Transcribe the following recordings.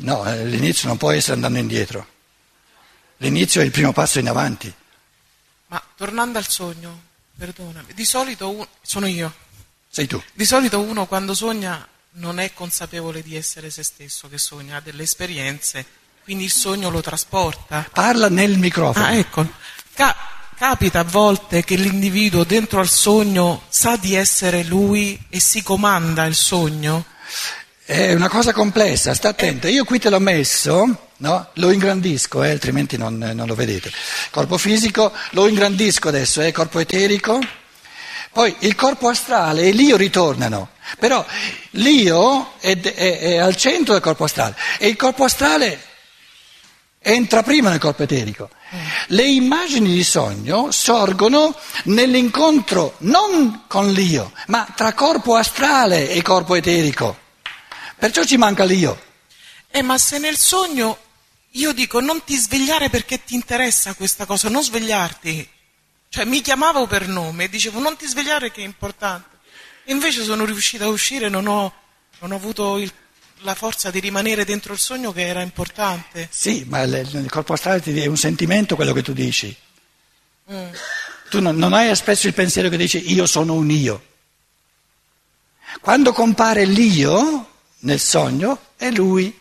No, eh, l'inizio non può essere andando indietro. L'inizio è il primo passo in avanti. Ma tornando al sogno, perdonami, di solito uno, sono io. Sei tu. Di solito uno quando sogna non è consapevole di essere se stesso che sogna, ha delle esperienze, quindi il sogno lo trasporta. Parla nel microfono. Ah, ecco. Ca- capita a volte che l'individuo dentro al sogno sa di essere lui e si comanda il sogno? È una cosa complessa, sta attento. Io qui te l'ho messo, no? lo ingrandisco, eh, altrimenti non, non, lo vedete. Corpo fisico, lo ingrandisco adesso, eh, corpo eterico. Poi il corpo astrale e l'io ritornano, però l'io è, è, è al centro del corpo astrale e il corpo astrale entra prima nel corpo eterico. Le immagini di sogno sorgono nell'incontro non con l'io, ma tra corpo astrale e corpo eterico. Perciò ci manca l'io. Eh, ma se nel sogno io dico non ti svegliare perché ti interessa questa cosa, non svegliarti. Cioè mi chiamavo per nome e dicevo non ti svegliare che è importante. E invece sono riuscita a uscire non ho, non ho avuto il, la forza di rimanere dentro il sogno che era importante. Sì, ma nel corpo astrale è un sentimento quello che tu dici. Mm. Tu non, non hai espresso il pensiero che dici io sono un io. Quando compare l'io nel sogno, è lui,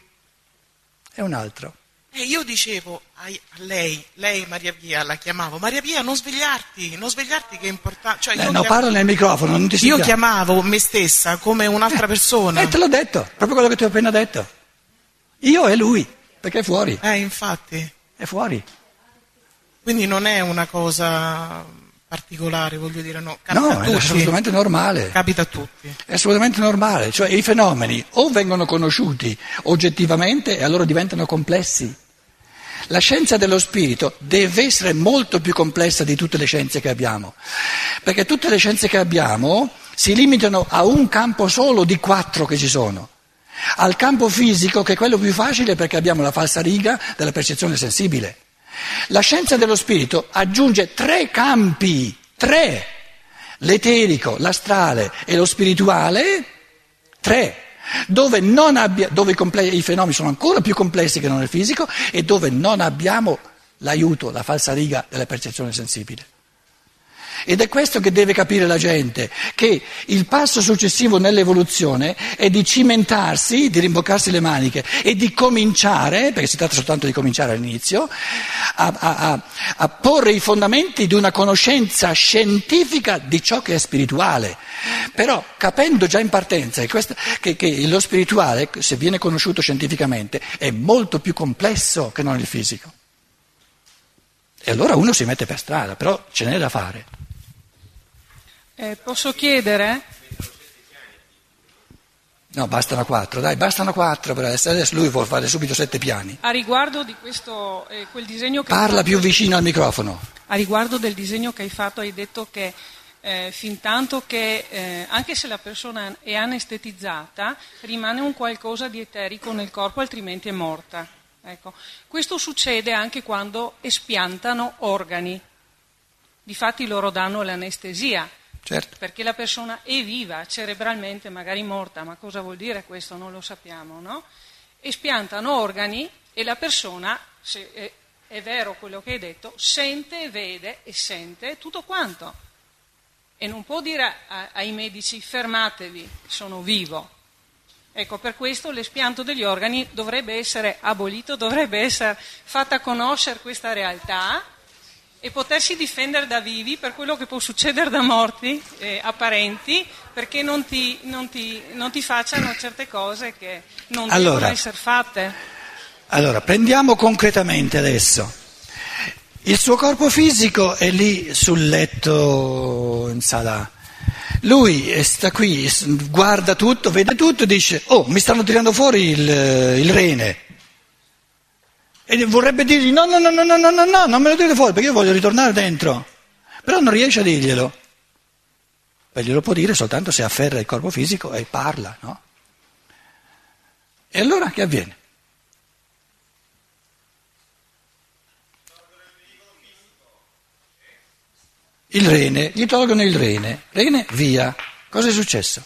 è un altro. E io dicevo a lei, lei Maria Pia la chiamavo, Maria Pia non svegliarti, non svegliarti che è importante. Cioè, eh, no, chiamavo, parlo nel microfono, non ti Io chiamavo me stessa come un'altra eh, persona. E eh, te l'ho detto, proprio quello che ti ho appena detto. Io e lui, perché è fuori. Eh, infatti. È fuori. Quindi non è una cosa particolare, voglio dire, no. Capita no, è assolutamente normale. Capita a tutti. È assolutamente normale, cioè i fenomeni o vengono conosciuti oggettivamente e allora diventano complessi. La scienza dello spirito deve essere molto più complessa di tutte le scienze che abbiamo, perché tutte le scienze che abbiamo si limitano a un campo solo di quattro che ci sono. Al campo fisico, che è quello più facile perché abbiamo la falsa riga della percezione sensibile. La scienza dello spirito aggiunge tre campi, tre, l'eterico, l'astrale e lo spirituale, tre dove, abbia, dove i, comple- i fenomeni sono ancora più complessi che non nel fisico e dove non abbiamo l'aiuto, la falsa riga della percezione sensibile. Ed è questo che deve capire la gente, che il passo successivo nell'evoluzione è di cimentarsi, di rimboccarsi le maniche e di cominciare, perché si tratta soltanto di cominciare all'inizio, a, a, a porre i fondamenti di una conoscenza scientifica di ciò che è spirituale. Però capendo già in partenza che, che lo spirituale, se viene conosciuto scientificamente, è molto più complesso che non il fisico. E allora uno si mette per strada, però ce n'è da fare. Eh, posso chiedere? No, bastano quattro, dai, bastano quattro per adesso. Adesso lui vuole fare subito sette piani. A riguardo di questo, eh, quel disegno che Parla più vicino al microfono. A riguardo del disegno che hai fatto, hai detto che eh, fin tanto che eh, anche se la persona è anestetizzata, rimane un qualcosa di eterico nel corpo, altrimenti è morta. Ecco. Questo succede anche quando espiantano organi. Difatti loro danno l'anestesia Certo. Perché la persona è viva, cerebralmente magari morta, ma cosa vuol dire questo? Non lo sappiamo, no? Espiantano organi e la persona, se è, è vero quello che hai detto, sente, vede e sente tutto quanto. E non può dire a, ai medici fermatevi, sono vivo. Ecco, per questo l'espianto degli organi dovrebbe essere abolito, dovrebbe essere fatta conoscere questa realtà e potersi difendere da vivi per quello che può succedere da morti eh, apparenti, perché non ti, non, ti, non ti, facciano certe cose che non allora, devono essere fatte. Allora, prendiamo concretamente adesso. Il suo corpo fisico è lì sul letto in sala. Lui sta qui, guarda tutto, vede tutto e dice, oh, mi stanno tirando fuori il, il rene. E vorrebbe dirgli no, no, no, no, no, no, no, no, non me lo dite fuori perché io voglio ritornare dentro. Però non riesce a dirglielo. Beh, glielo può dire soltanto se afferra il corpo fisico e parla, no? E allora che avviene? Il rene, gli tolgono il rene, rene via. Cosa è successo?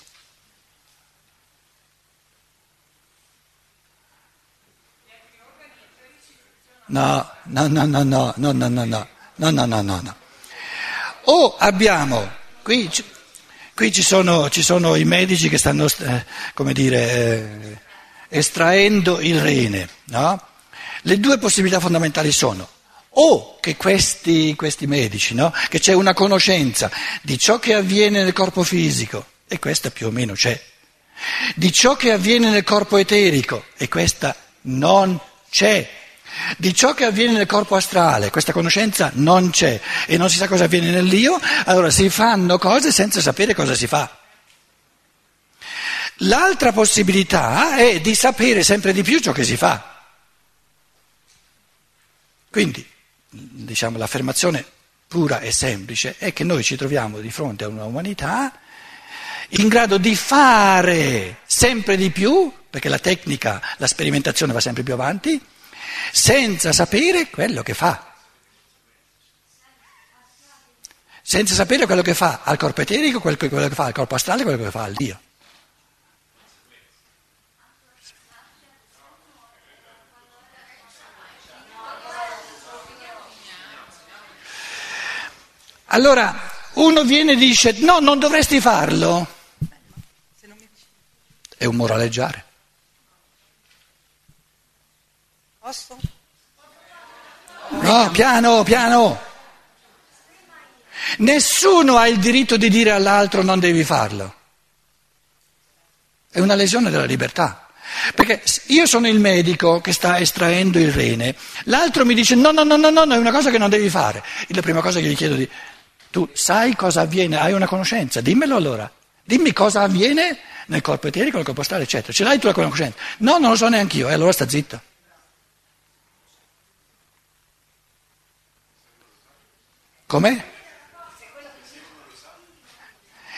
No, no, no, no, no, no, no, no, no, no, no, no, no. O abbiamo, qui, qui ci, sono, ci sono i medici che stanno, eh, come dire, eh, estraendo il rene, no? Le due possibilità fondamentali sono o che questi, questi medici, no? che c'è una conoscenza di ciò che avviene nel corpo fisico, e questa più o meno c'è, di ciò che avviene nel corpo eterico, e questa non c'è, di ciò che avviene nel corpo astrale, questa conoscenza non c'è e non si sa cosa avviene nell'io, allora si fanno cose senza sapere cosa si fa. L'altra possibilità è di sapere sempre di più ciò che si fa. Quindi, diciamo, l'affermazione pura e semplice è che noi ci troviamo di fronte a una umanità in grado di fare sempre di più, perché la tecnica, la sperimentazione va sempre più avanti, senza sapere quello che fa. Senza sapere quello che fa al corpo eterico, quello che fa al corpo astrale, quello che fa al Dio. Allora uno viene e dice no, non dovresti farlo. È un moraleggiare. Posso? No, piano, piano. Nessuno ha il diritto di dire all'altro non devi farlo. È una lesione della libertà. Perché io sono il medico che sta estraendo il rene, l'altro mi dice no, no, no, no, no, è una cosa che non devi fare. E la prima cosa che gli chiedo di tu sai cosa avviene, hai una conoscenza, dimmelo allora. Dimmi cosa avviene nel corpo eterico, nel corpo astrale, eccetera. Ce l'hai tu la conoscenza? No, non lo so neanche io, e allora sta zitto. Com'è?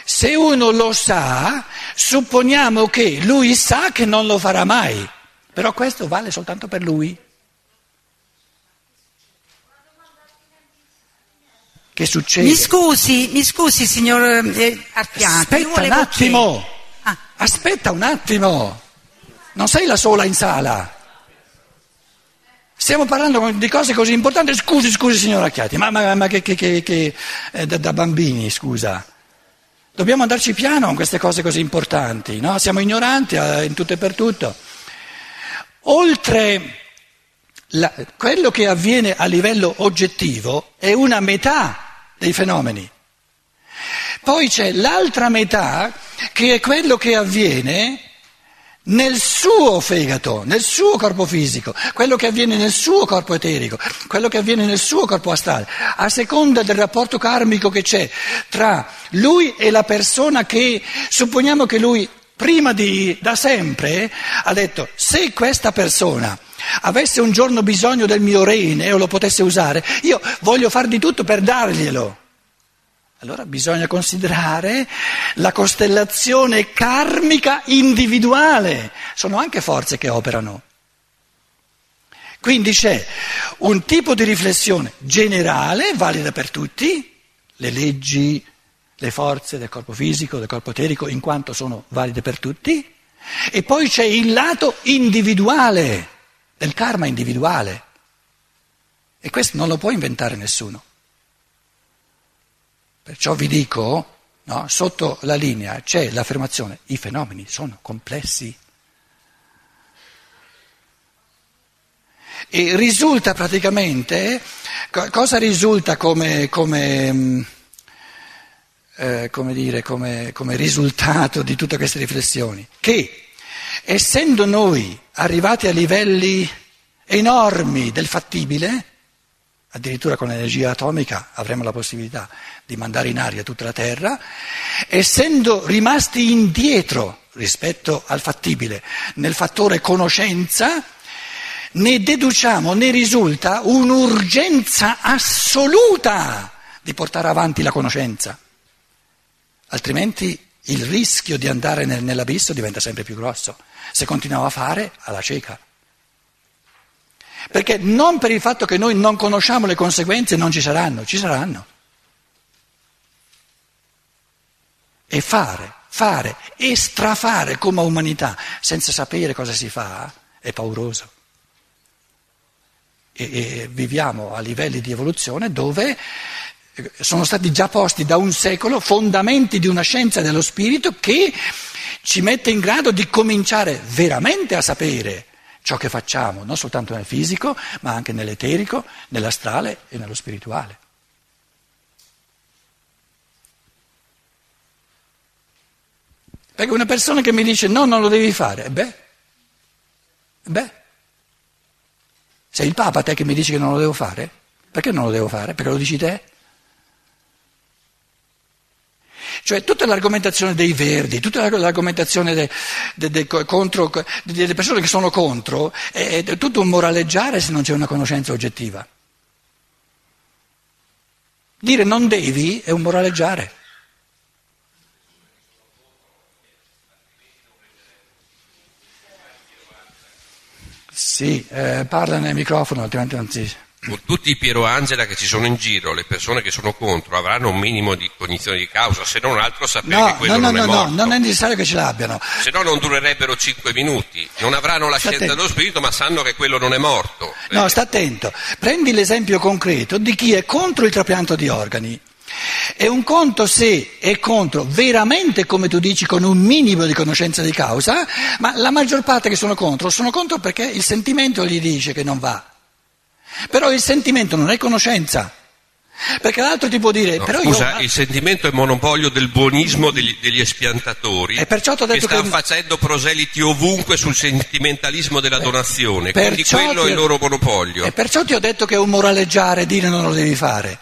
Se uno lo sa, supponiamo che lui sa che non lo farà mai, però questo vale soltanto per lui. Che succede? Mi scusi, mi scusi signor eh, Archiati. Aspetta un attimo, ah. aspetta un attimo, non sei la sola in sala. Stiamo parlando di cose così importanti. Scusi, scusi, signor Archiati, ma, ma, ma che, che, che, che eh, da, da, bambini, scusa. Dobbiamo andarci piano con queste cose così importanti, no? Siamo ignoranti eh, in tutto e per tutto. Oltre la, quello che avviene a livello oggettivo è una metà dei fenomeni. Poi c'è l'altra metà che è quello che avviene nel suo fegato, nel suo corpo fisico, quello che avviene nel suo corpo eterico, quello che avviene nel suo corpo astrale, a seconda del rapporto karmico che c'è tra lui e la persona che supponiamo che lui prima di da sempre ha detto se questa persona avesse un giorno bisogno del mio rene o lo potesse usare, io voglio far di tutto per darglielo. Allora bisogna considerare la costellazione karmica individuale, sono anche forze che operano. Quindi c'è un tipo di riflessione generale, valida per tutti, le leggi, le forze del corpo fisico, del corpo eterico, in quanto sono valide per tutti, e poi c'è il lato individuale del karma individuale. E questo non lo può inventare nessuno. Perciò vi dico, no, sotto la linea c'è l'affermazione, i fenomeni sono complessi. E risulta praticamente, cosa risulta come, come, mm, eh, come, dire, come risultato di tutte queste riflessioni? Che essendo noi arrivati a livelli enormi del fattibile, addirittura con l'energia atomica avremo la possibilità di mandare in aria tutta la Terra, essendo rimasti indietro rispetto al fattibile nel fattore conoscenza, ne deduciamo, ne risulta un'urgenza assoluta di portare avanti la conoscenza. Altrimenti il rischio di andare nell'abisso diventa sempre più grosso se continuiamo a fare alla cieca. Perché non per il fatto che noi non conosciamo le conseguenze non ci saranno, ci saranno. E fare, fare e strafare come umanità senza sapere cosa si fa è pauroso. e, e viviamo a livelli di evoluzione dove eh, sono stati già posti da un secolo fondamenti di una scienza dello spirito che ci mette in grado di cominciare veramente a sapere ciò che facciamo, non soltanto nel fisico, ma anche nell'eterico, nell'astrale e nello spirituale. Perché una persona che mi dice no, non lo devi fare, beh, beh, sei il Papa te che mi dici che non lo devo fare? Perché non lo devo fare? Perché lo dici te? Cioè tutta l'argomentazione dei verdi, tutta l'argomentazione de, de, de, contro, delle persone che sono contro, è, è tutto un moraleggiare se non c'è una conoscenza oggettiva. Dire non devi è un moraleggiare. Sì, eh, parla nel microfono, altrimenti non si tutti i Piero Angela che ci sono in giro, le persone che sono contro, avranno un minimo di cognizione di causa, se non altro sapere no, che quello no, no, non no, è morto. No, non è necessario che ce l'abbiano. Se no non durerebbero cinque minuti, non avranno la sta scienza attento. dello spirito, ma sanno che quello non è morto. No, Eh, sta attento. Prendi l'esempio concreto di chi è contro il trapianto di organi. È un conto se è contro veramente, come tu dici, con un minimo di conoscenza di causa, ma la maggior parte che sono contro sono contro perché il sentimento gli dice che non va. Però il sentimento non è conoscenza. Perché l'altro ti può dire, no, però scusa, io... il sentimento è monopolio del buonismo degli, degli espiantatori E perciò che stanno che- facendo proseliti ovunque sul sentimentalismo della donazione, quindi quello ti- è il loro monopolio. E perciò ti ho detto che è un moraleggiare dire non lo devi fare.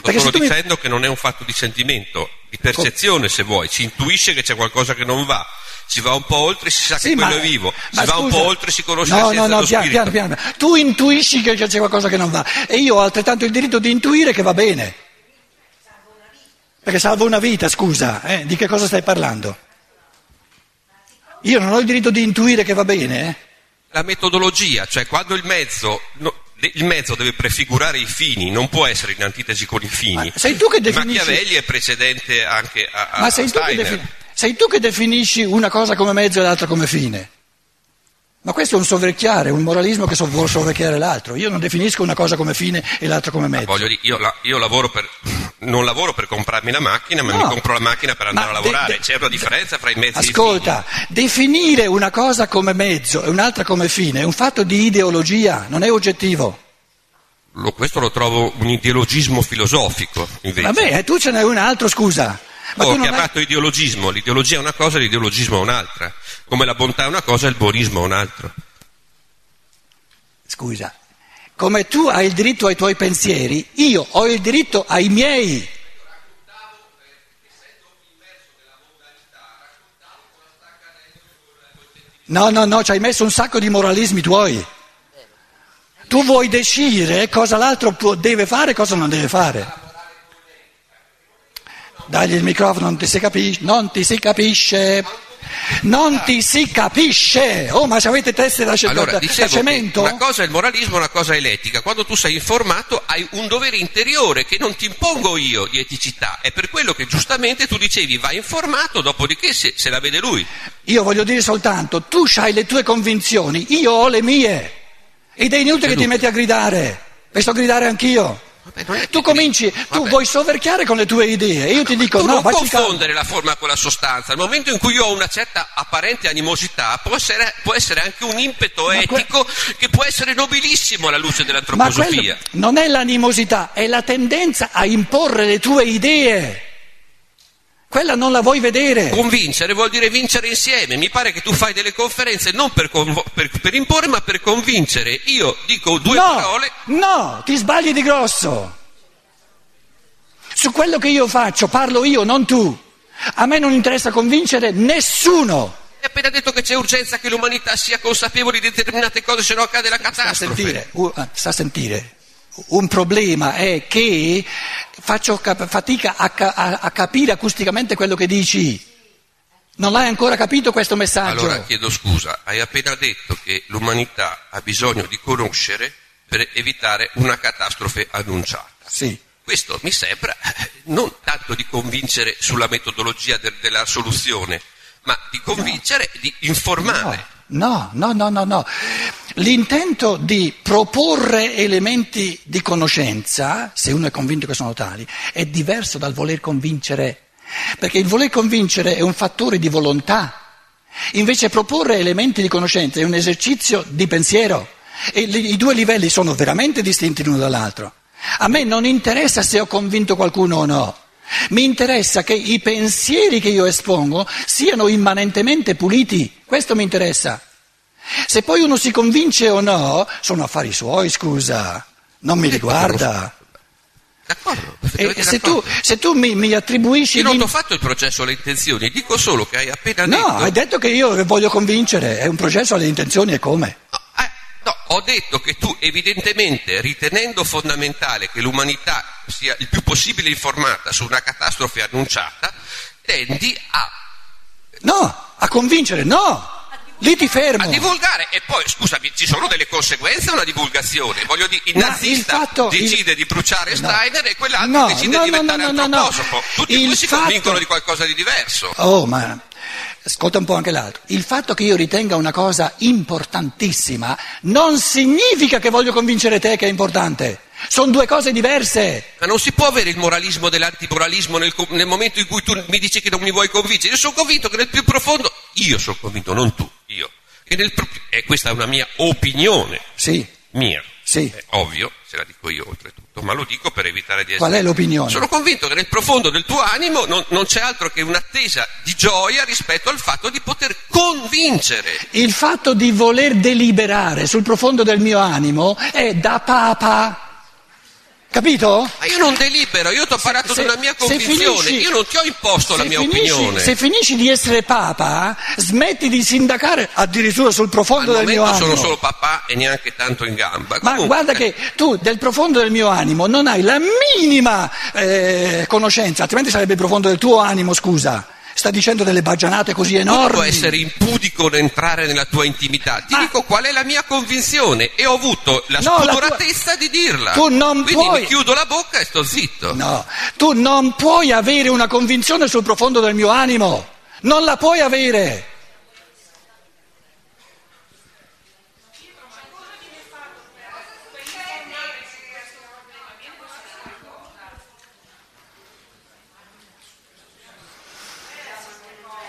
Perché Sto tu mi- dicendo che non è un fatto di sentimento, di percezione se vuoi, si intuisce che c'è qualcosa che non va, si va un po' oltre si sa Sì, che ma- quello è vivo, si ma va un scusa- po' oltre si conosce no, la no, no, dello piano, spirito. piano, piano. Tu intuisci che c'è qualcosa che non va e io ho altrettanto il diritto di intuire che va bene. Perché salvo una vita, scusa, eh, di che cosa stai parlando? Io non ho il diritto di intuire che va bene, eh? La metodologia, cioè quando il mezzo, no, il mezzo deve prefigurare i fini, non può essere in antitesi con i fini. Ma sei tu che definisci- Machiavelli è precedente anche a, a Ma sei tu, defini- sei tu che definisci una cosa come mezzo e l'altra come fine. Ma questo è un soverchiare, un moralismo che so- vuole soverchiare l'altro. Io non definisco una cosa come fine e l'altra come mezzo. Voglio dire, io, la- io lavoro per, non lavoro per comprarmi la macchina, ma No. mi compro la macchina per andare a lavorare. de- de- C'è una differenza fra i mezzi e i Ascolta, definire una cosa come mezzo e un'altra come fine è un fatto di ideologia, non è oggettivo. Lo- questo lo trovo un ideologismo filosofico, invece. Vabbè, eh, tu ce n'hai un altro, scusa. Ma Ho tu non hai- chiamato ideologismo, l'ideologia è una cosa, l'ideologismo è un'altra. Come la bontà è una cosa, il buonismo è un'altra. Scusa, come tu hai il diritto ai tuoi pensieri, io ho il diritto ai miei. No, no, no, ci hai messo un sacco di moralismi tuoi. Tu vuoi decidere cosa l'altro può- deve fare e cosa non deve fare. Dagli il microfono, non ti si capisce, non ti si capisce, non ti si capisce. Oh, ma se avete teste da, Allora, da- da cemento? una cosa è il moralismo, una cosa è l'etica. Quando tu sei informato hai un dovere interiore che non ti impongo io di eticità. È per quello che giustamente tu dicevi vai informato, dopodiché se, se la vede lui. Io voglio dire soltanto, tu hai le tue convinzioni, io ho le mie. Ed è inutile che ti metti a gridare, e sto a gridare anch'io. Vabbè, Tu cominci, dico- tu vuoi soverchiare con le tue idee io ti dico Tu no, non confondere la forma con la sostanza. Nel momento in cui io ho una certa apparente animosità, può essere, può essere anche un impeto Ma que- etico che può essere nobilissimo alla luce Ma dell'antroposofia. non è l'animosità, è la tendenza a imporre le tue idee. Quella non la vuoi vedere. Convincere vuol dire vincere insieme. Mi pare che tu fai delle conferenze non per, convo- per- per imporre, ma per convincere. Io dico due no, parole. no, ti sbagli di grosso. Su quello che io faccio parlo io, non tu. A me non interessa convincere nessuno. Hai appena detto che c'è urgenza che l'umanità sia consapevole di determinate cose, se no accade la Sta a catastrofe. sentire, uh, sta a sentire. Un problema è che faccio fatica a, ca- a- capire acusticamente quello che dici. Non l'hai ancora capito questo messaggio? Allora chiedo scusa, hai appena detto che l'umanità ha bisogno di conoscere per evitare una catastrofe annunciata. Sì. Questo mi sembra eh, non tanto di convincere sulla metodologia del- della soluzione, ma di convincere, di informare. No, no, no, no, no. l'intento di proporre elementi di conoscenza, se uno è convinto che sono tali, è diverso dal voler convincere, perché il voler convincere è un fattore di volontà, invece proporre elementi di conoscenza è un esercizio di pensiero e i due livelli sono veramente distinti l'uno dall'altro. A me non interessa se ho convinto qualcuno o no. Mi interessa che i pensieri che io espongo siano immanentemente puliti, questo mi interessa. Se poi uno si convince o no, sono affari suoi, scusa, non mi riguarda. D'accordo, E se tu, se tu mi, mi attribuisci... Io non ti ho fatto il processo alle intenzioni, dico solo che hai appena No, detto... hai detto che io voglio convincere, è un processo alle intenzioni e come? No, ho detto che tu evidentemente, ritenendo fondamentale che l'umanità sia il più possibile informata su una catastrofe annunciata, tendi a, No, a convincere, no! Lì ti fermo. a divulgare e poi, scusami, ci sono delle conseguenze a una divulgazione. Voglio dire, il Ma nazista il fatto- decide il- di bruciare No. Steiner e quell'altro No, decide no, di diventare no, antroposopo. Tutti e due si fatto- convincono di qualcosa di diverso. Oh, ma ascolta un po' anche l'altro. Il fatto che io ritenga una cosa importantissima non significa che voglio convincere te che è importante. Sono due cose diverse. Ma non si può avere il moralismo dell'antimoralismo nel, nel momento in cui tu mi dici che non mi vuoi convincere. Io sono convinto che nel più profondo, io sono convinto, non tu, io, che nel e questa è una mia opinione, Sì, mia, sì. è ovvio, se la dico io oltretutto, ma lo dico per evitare di essere... Qual è l'opinione? Sono convinto che nel profondo del tuo animo non, non c'è altro che un'attesa di gioia rispetto al fatto di poter convincere. Il fatto di voler deliberare sul profondo del mio animo è da papa. Capito? Ma io non delibero, io ti ho parlato Se- della mia convinzione, finisci- io non ti ho imposto la mia finisci- opinione. Se finisci di essere papa, smetti di sindacare addirittura sul profondo del mio animo. sono solo papà e neanche tanto in gamba. Ma Comunque, guarda che tu del profondo del mio animo non hai la minima eh, conoscenza, altrimenti sarebbe il profondo del tuo animo, scusa. Sta dicendo delle baggianate così non enormi. può essere impudico nell'entrare nella tua intimità. Ti Ma- dico qual è la mia convinzione e ho avuto la No, spudoratezza di dirla. Tu non Quindi puoi- mi chiudo la bocca e sto zitto. No, tu non puoi avere una convinzione sul profondo del mio animo. Non la puoi avere.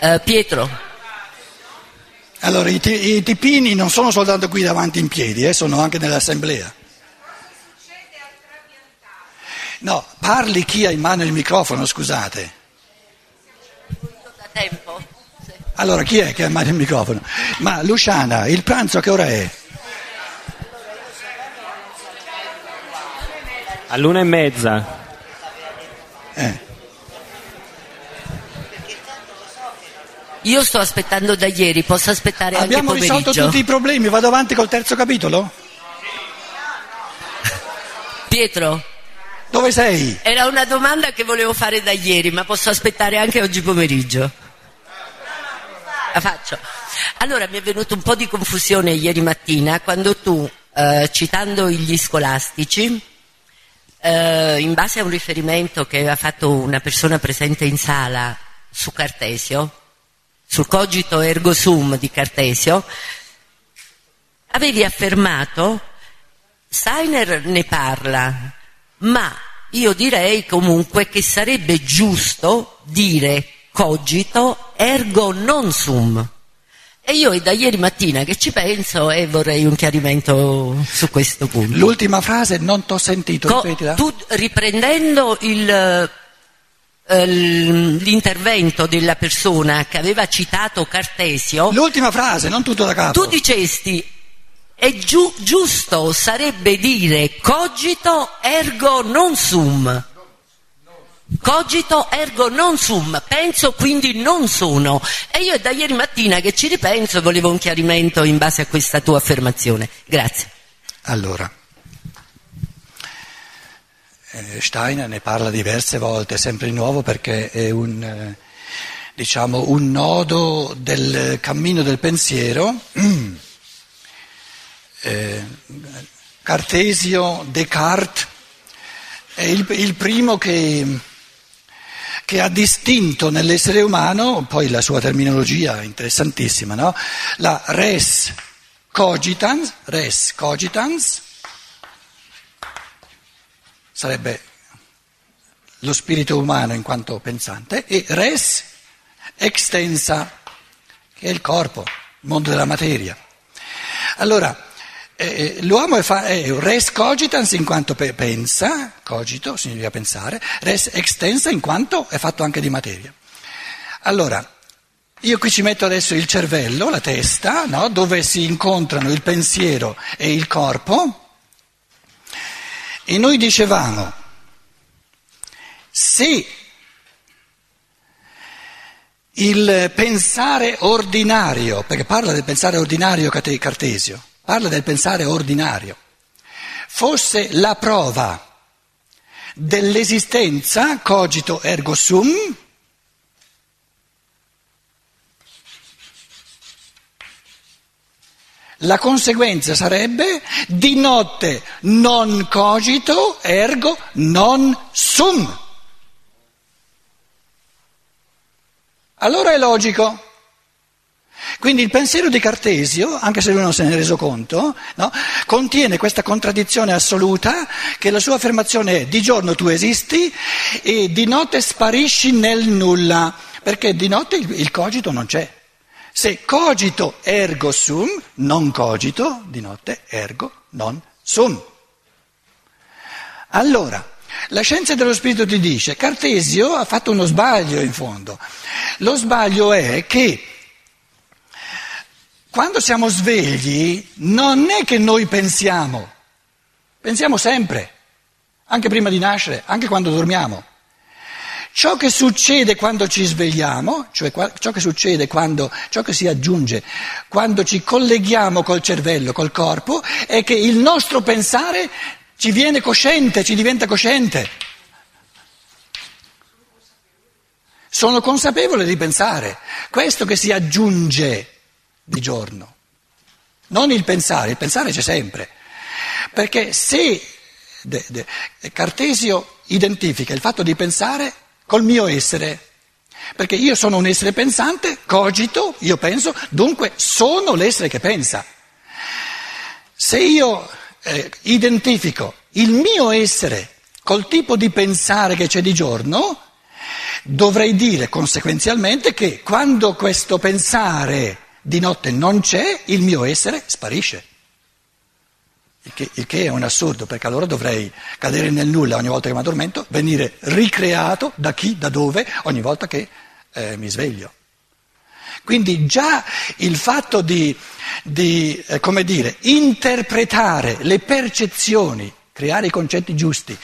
Eh, Pietro, Allora, i, i tipini non sono soltanto qui davanti in piedi, eh, sono anche nell'assemblea. No, parli chi ha in mano il microfono, scusate. da tempo. Allora, chi è che ha in mano il microfono? Ma Luciana, il pranzo a che ora è? All'una e mezza. Io sto aspettando da ieri, posso aspettare Abbiamo anche risolto pomeriggio? tutti i problemi, vado avanti col terzo capitolo? Pietro, Dove sei? era una domanda che volevo fare da ieri, ma posso aspettare anche oggi pomeriggio? La faccio. Allora, mi è venuto un po' di confusione ieri mattina quando tu, eh, citando gli scolastici, eh, in base a un riferimento che aveva fatto una persona presente in sala su Cartesio, sul cogito ergo sum di Cartesio, avevi affermato, Steiner ne parla, ma io direi comunque che sarebbe giusto dire cogito ergo non sum. E io è da ieri mattina che ci penso e vorrei un chiarimento su questo punto. L'ultima frase non t'ho sentito, Co- tu, riprendendo il, eh, l'intervento della persona che aveva citato Cartesio, L'ultima frase, non tutto da capo. tu dicesti è giu- giusto sarebbe dire cogito ergo non sum. Cogito ergo non sum, penso quindi non sono. E io è da ieri mattina che ci ripenso e volevo un chiarimento in base a questa tua affermazione. Grazie. Allora, eh, Steiner ne parla diverse volte, sempre di nuovo perché è un, eh, diciamo, un nodo del cammino del pensiero. Eh, Cartesio, Descartes è il, il primo che, che ha distinto nell'essere umano, poi la sua terminologia è interessantissima, no? la res cogitans, res cogitans, sarebbe lo spirito umano in quanto pensante, e res extensa, che è il corpo, il mondo della materia. Allora, eh, l'uomo è, fa- è, res cogitans in quanto pe- pensa, cogito significa pensare, res extensa in quanto è fatto anche di materia. Allora, io qui ci metto adesso il cervello, la testa, no? dove si incontrano il pensiero e il corpo, e noi dicevamo, se il pensare ordinario, perché parla del pensare ordinario cartesio, parla del pensare ordinario, fosse la prova dell'esistenza cogito ergo sum, la conseguenza sarebbe di notte non cogito ergo non sum. Allora è logico. Quindi il pensiero di Cartesio, anche se lui non se ne è reso conto, no, contiene questa contraddizione assoluta che la sua affermazione è di giorno tu esisti e di notte sparisci nel nulla, perché di notte il, il cogito non c'è. Se cogito ergo sum, non cogito, di notte ergo non sum. Allora, la scienza dello spirito ti dice, Cartesio ha fatto uno sbaglio in fondo. Lo sbaglio è che quando siamo svegli non è che noi pensiamo, pensiamo sempre, anche prima di nascere, anche quando dormiamo. Ciò che succede quando ci svegliamo, cioè ciò che succede quando, ciò che si aggiunge quando ci colleghiamo col cervello, col corpo, è che il nostro pensare ci viene cosciente, ci diventa cosciente. Sono consapevole di pensare, questo che si aggiunge di giorno, non il pensare, il pensare c'è sempre, perché se de, de, Cartesio identifica il fatto di pensare col mio essere, perché io sono un essere pensante, cogito, io penso, dunque sono l'essere che pensa. Se io eh, identifico il mio essere col tipo di pensare che c'è di giorno, dovrei dire conseguenzialmente che quando questo pensare di notte non c'è, il mio essere sparisce. Il che, il che, è un assurdo, perché allora dovrei cadere nel nulla ogni volta che mi addormento, venire ricreato da chi, da dove, ogni volta che eh, mi sveglio. Quindi già il fatto di, di eh, come dire, interpretare le percezioni, creare i concetti giusti,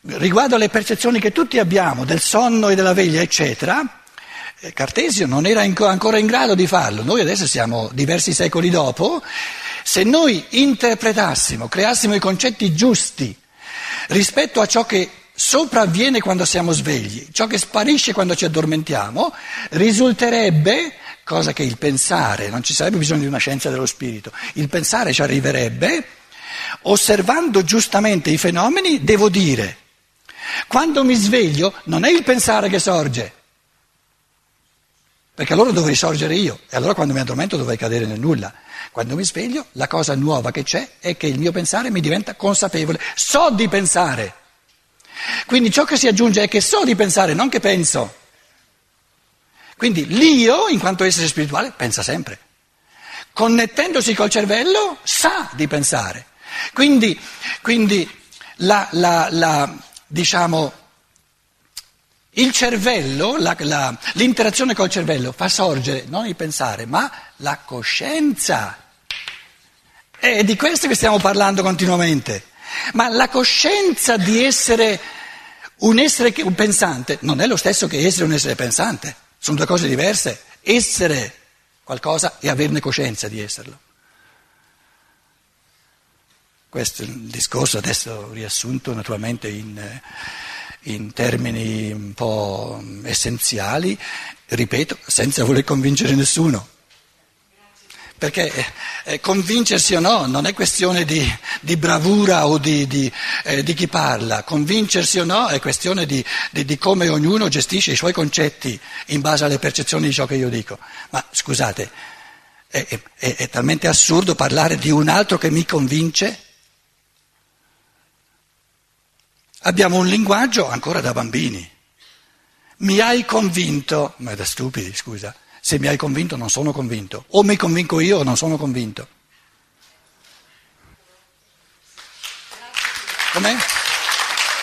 riguardo alle percezioni che tutti abbiamo del sonno e della veglia, eccetera, eh, Cartesio non era ancora in grado di farlo. Noi adesso siamo diversi secoli dopo. Se noi interpretassimo, creassimo i concetti giusti rispetto a ciò che sopravviene quando siamo svegli, ciò che sparisce quando ci addormentiamo, risulterebbe, cosa che il pensare, non ci sarebbe bisogno di una scienza dello spirito, il pensare ci arriverebbe, osservando giustamente i fenomeni, devo dire, quando mi sveglio non è il pensare che sorge, perché allora dovrei sorgere io e allora quando mi addormento dovrei cadere nel nulla. Quando mi sveglio la cosa nuova che c'è è che il mio pensare mi diventa consapevole, so di pensare. Quindi ciò che si aggiunge è che so di pensare, non che penso. Quindi l'io, in quanto essere spirituale, pensa sempre. Connettendosi col cervello, sa di pensare. Quindi, quindi la, la, la, diciamo, il cervello, l'interazione col cervello fa sorgere non il pensare, ma la coscienza. È di questo che stiamo parlando continuamente. Ma la coscienza di essere un essere un pensante non è lo stesso che essere un essere pensante, sono due cose diverse. Essere qualcosa e averne coscienza di esserlo. Questo è il discorso adesso riassunto naturalmente in, in termini un po' essenziali, ripeto, senza voler convincere nessuno. Perché eh, convincersi o no non è questione di, di bravura o di, di, eh, di, chi parla, convincersi o no è questione di, come ognuno gestisce i suoi concetti in base alle percezioni di ciò che io dico. Ma scusate, È, è, è talmente assurdo parlare di un altro che mi convince. Abbiamo un linguaggio ancora da bambini. Mi hai convinto, ma da stupidi, scusa. Se mi hai convinto non sono convinto. O mi convinco io o non sono convinto. Com'è?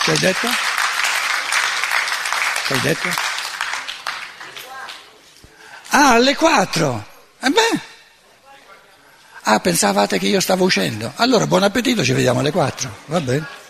Che hai detto? Che hai detto? Ah, alle quattro. E eh beh. Ah, pensavate che io stavo uscendo? Allora, buon appetito, ci vediamo alle quattro. Va bene.